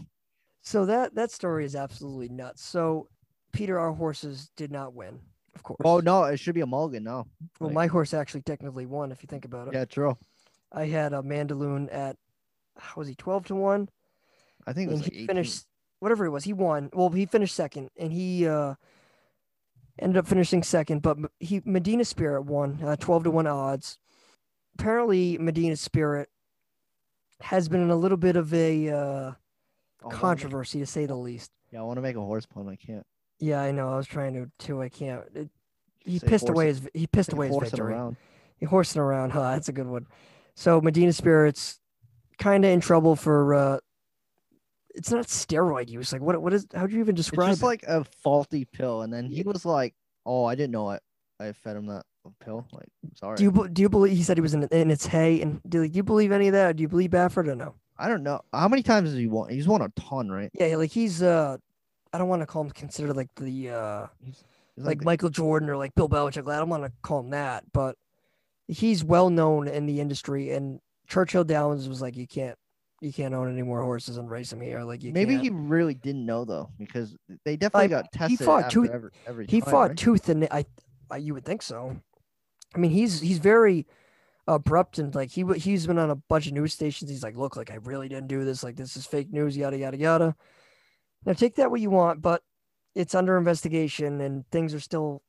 So that that story is absolutely nuts. So, Peter, our horses did not win, of course. Oh no, it should be a mulligan No. Well, like- my horse actually technically won, if you think about it. Yeah, true. I had a Mandaloun at, how was he 12 to 1? I think it was And like he 18. finished, whatever it was, he won. Well, he finished second, and he uh, ended up finishing second, but he Medina Spirit won, uh, 12 to 1 odds. Apparently, Medina Spirit has been in a little bit of a uh, Oh, I wanna make- controversy, to say the least. Yeah, I want to make a horse pun. I can't. Yeah, I know. I was trying to, too. I can't. It, he pissed horse- away his he pissed away his victory. around. He horsing around, huh? That's a good one. So Medina Spirits kind of in trouble for uh it's not steroid use. Like what what is how do you even It's describe just it? like a faulty pill, and then he was like, "Oh, I didn't know I, I fed him that pill." Like, sorry. do you do you believe he said he was in in its hay and do, do you believe any of that? Do you believe Baffert or no? I don't know how many times has he won. He's won a ton, right? Yeah, like he's uh I don't want to call him considered like the uh He's like the- Michael Jordan or like Bill Belichick. I don't want to call him that, but he's well known in the industry and Churchill Downs was like you can't you can't own any more horses and race them here. Like you maybe can't. he really didn't know though, because they definitely got tested. he fought two- every, every he time, fought right? tooth and I, I you would think so. I mean, he's he's very abrupt and like he he's been on a bunch of news stations. He's like, look, like I really didn't do this. Like this is fake news. Yada yada yada. Now take that what you want, but it's under investigation and things are still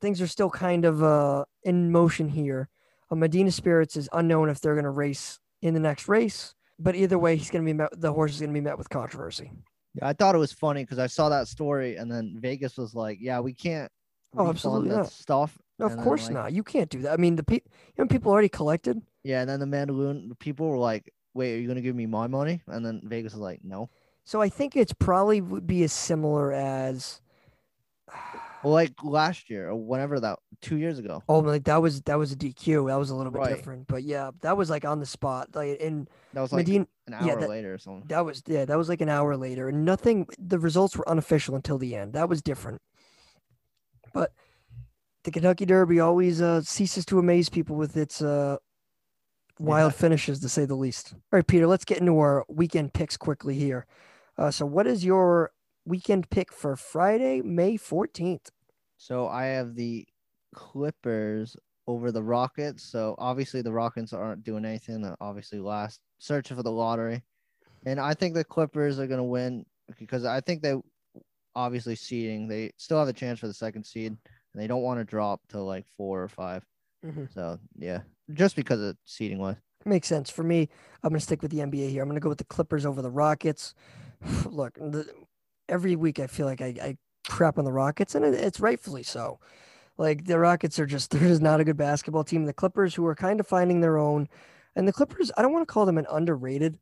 things are still kind of uh in motion here. Uh, Medina Spirits is unknown if they're going to race in the next race, but either way, he's going to be met. The horse is going to be met with controversy. Yeah, I thought it was funny because I saw that story, and then Vegas was like, "Yeah, we can't." Oh, absolutely that. Stuff. No, of course like- not. You can't do that. I mean, the pe- you know, people already collected. Yeah, and then the Mandaloun people were like, "Wait, are you gonna give me my money?" And then Vegas was like, "No." So I think it's probably would be as similar as Well, like last year or whenever that, two years ago. oh like that was that was a DQ. That was a little bit Right. different. But yeah, that was like on the spot. Like and That was like Medina an yeah, hour that- later or something. that was yeah, that was like an hour later. And nothing the results were unofficial until the end. That was different. But the Kentucky Derby always uh ceases to amaze people with its uh wild Yeah. finishes to say the least. All right, Peter, let's get into our weekend picks quickly here. Uh so what is your weekend pick for Friday, May 14th? So I have the Clippers over the Rockets. So obviously the Rockets aren't doing anything. They're obviously last, searching for the lottery, and I think the Clippers are gonna win because I think they, obviously seeding. They still have a chance for the second seed, and they don't want to drop to like four or 5 Mhm. So yeah, just because of seeding wise. Makes sense for me. I'm going to stick with the NBA here. I'm going to go with the Clippers over the Rockets. Look, the, every week I feel like I, I crap on the Rockets, and it, it's rightfully so. Like the Rockets are just they're just not a good basketball team. The Clippers, who are kind of finding their own, and the Clippers, I don't want to call them an underrated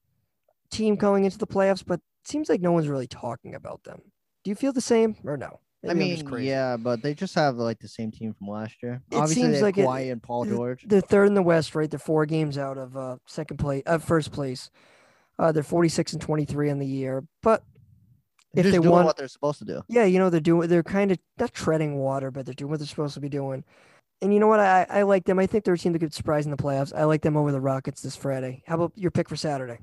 team going into the playoffs, but it seems like no one's really talking about them. Do you feel the same or no? I Maybe I'm just mean, crazy. yeah, but they just have like the same team from last year. It Obviously, seems like it- Kawhi and Paul George. They're third in the West, right? They're four games out of uh, second place, uh, first place. Uh, they're 46 and 23 on the year, but if just they doing won- what they're supposed to do. yeah, you know they're doing. They're kind of not treading water, but they're doing what they're supposed to be doing. And you know what? I I like them. I think they're a team that could surprise in the playoffs. I like them over the Rockets this Friday. How about your pick for Saturday?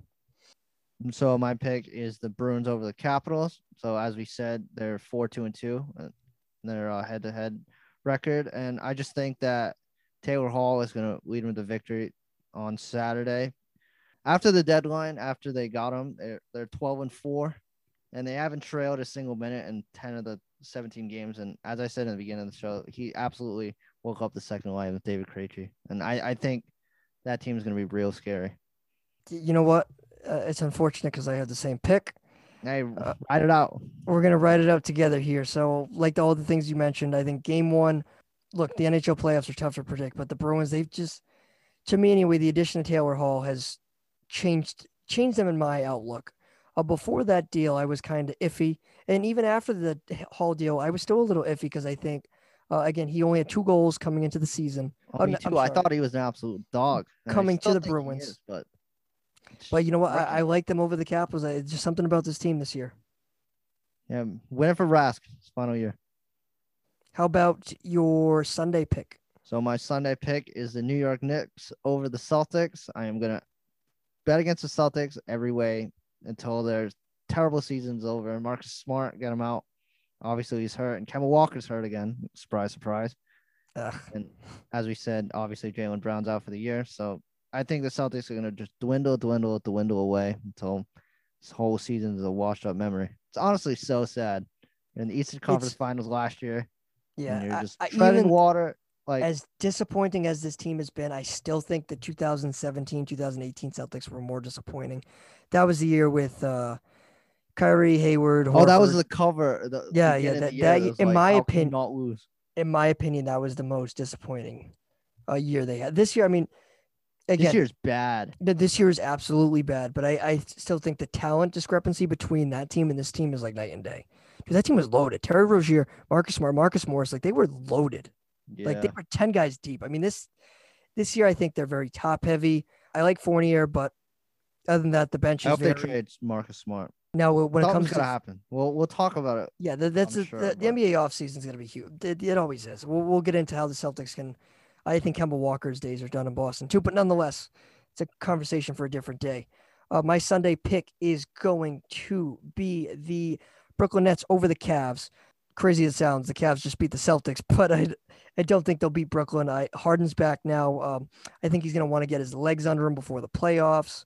So my pick is the Bruins over the Capitals. So as we said, they're four two and two. uh, They're a head to head record, and I just think that Taylor Hall is going to lead them to victory on Saturday. After the deadline, after they got him, they're, they're 12 and four, and they haven't trailed a single minute in 10 of the 17 games. And as I said in the beginning of the show, he absolutely woke up the second line with David Krejci, and I, I think that team is going to be real scary. You know what? Uh, it's unfortunate because I have the same pick. Hey, Uh, write it out. we're gonna write it out together here. So, like all the things you mentioned, I think game one. Look, the NHL playoffs are tough to predict, but the Bruins, they've just, to me anyway, the addition of Taylor Hall has changed changed them in my outlook. Uh, before that deal, I was kind of iffy, and even after the Hall deal, I was still a little iffy because I think, uh, again, he only had two goals coming into the season. Oh, Oh, me no, I'm too. I thought he was an absolute dog. Coming to the Bruins. is, but But you know what? I, I like them over the Capitals. It's just something about this team this year. yeah, winning for Rask his final year. How about your Sunday pick? So my Sunday pick is the New York Knicks over the Celtics. I am gonna bet against the Celtics every way until their terrible season's over. And Marcus Smart get him out. Obviously he's hurt, and Kemba Walker's hurt again. Surprise, surprise. Ugh. And as we said, obviously Jaylen Brown's out for the year. So I think the Celtics are gonna just dwindle, dwindle, dwindle away until this whole season is a washed up memory. It's honestly so sad. In the Eastern Conference It's- Finals last year, yeah, and you're just I treading even- water. Like as disappointing as this team has been, I still think the 2017 2018 Celtics were more disappointing. That was the year with uh, Kyrie Hayward. Oh, that was the cover. The Yeah, yeah, that- that- in like, my how can you opinion- not lose. in my opinion, that was the most disappointing uh, year they had. This year, I mean, again, This year's bad. this year is absolutely bad, but I, I still think the talent discrepancy between that team and this team is like night and day. Dude, that team was loaded. Terry Rozier, Marcus Smart, Marcus Morris, like they were loaded. Yeah. Like they were 10 guys deep. I mean, this this year I think they're very top heavy. I like Fournier, but other than that, the bench I is hope they very trade Marcus Smart. now when it comes gonna happen. We'll we'll talk about it. yeah, that, that's a- sure, the, the NBA offseason is going to be huge. It, it always is. We'll, we'll get into how the Celtics can. I think Kemba Walker's days are done in Boston too, but nonetheless, it's a conversation for a different day. Uh, my Sunday pick is going to be the Brooklyn Nets over the Cavs. Crazy as it sounds, the Cavs just beat the Celtics, but I, I don't think they'll beat Brooklyn. I Harden's back now. Um, I think he's going to want to get his legs under him before the playoffs.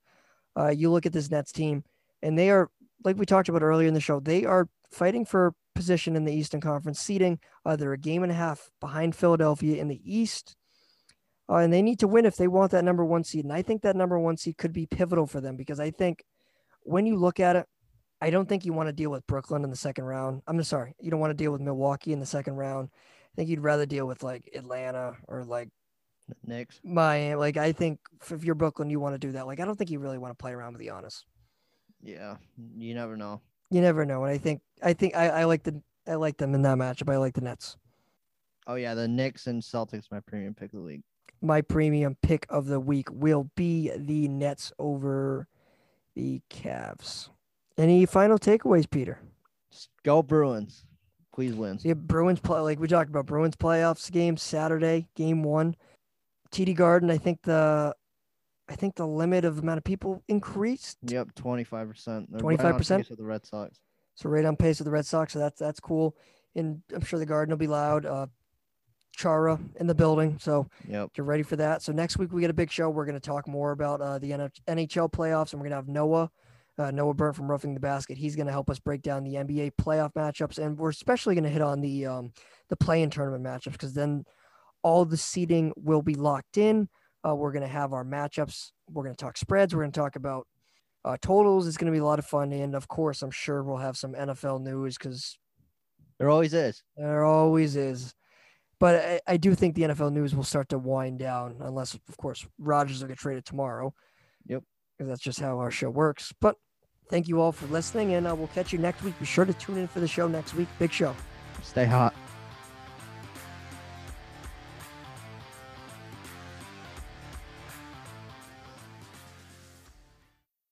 Uh, you look at this Nets team, and they are like we talked about earlier in the show. They are fighting for position in the Eastern Conference seeding. Uh, they're a game and a half behind Philadelphia in the East. Uh, and they need to win if they want that number one seed. And I think that number one seed could be pivotal for them because I think when you look at it, I don't think you want to deal with Brooklyn in the second round. I'm sorry, you don't want to deal with Milwaukee in the second round. I think you'd rather deal with like Atlanta or like the Knicks. Miami. Like I think if you're Brooklyn, you want to do that. Like I don't think you really want to play around with the Giannis. Yeah, you never know. You never know. And I think I think I, I like the I like them in that matchup. I like the Nets. Oh yeah, the Knicks and Celtics, my premium pick of the league. My premium pick of the week will be the Nets over the Cavs. Any final takeaways, Peter? Just go Bruins. Please win. Yeah, Bruins play like we talked about Bruins playoffs game Saturday, game one. TD Garden, I think the I think the limit of amount of people increased. Yep, twenty five percent. 25%? with the Red Sox. So right on pace with the Red Sox. So that's that's cool. And I'm sure the Garden will be loud. Uh Chara in the building. So Yep. get ready for that. So next week we get a big show. We're going to talk more about uh, the NHL playoffs, and we're going to have Noah uh, Noah Burn from Roughing the Basket. He's going to help us break down the NBA playoff matchups, and we're especially going to hit on the um, the play-in tournament matchups because then all the seating will be locked in. Uh, we're going to have our matchups. We're going to talk spreads. We're going to talk about uh, totals. It's going to be a lot of fun, and of course, I'm sure we'll have some NFL news because There always is. there always is. But I, I do think the NFL news will start to wind down, unless, of course, Rodgers will get traded tomorrow. Yep. Because that's just how our show works. But thank you all for listening, and uh, we'll catch you next week. Be sure to tune in for the show next week. Big show. Stay hot.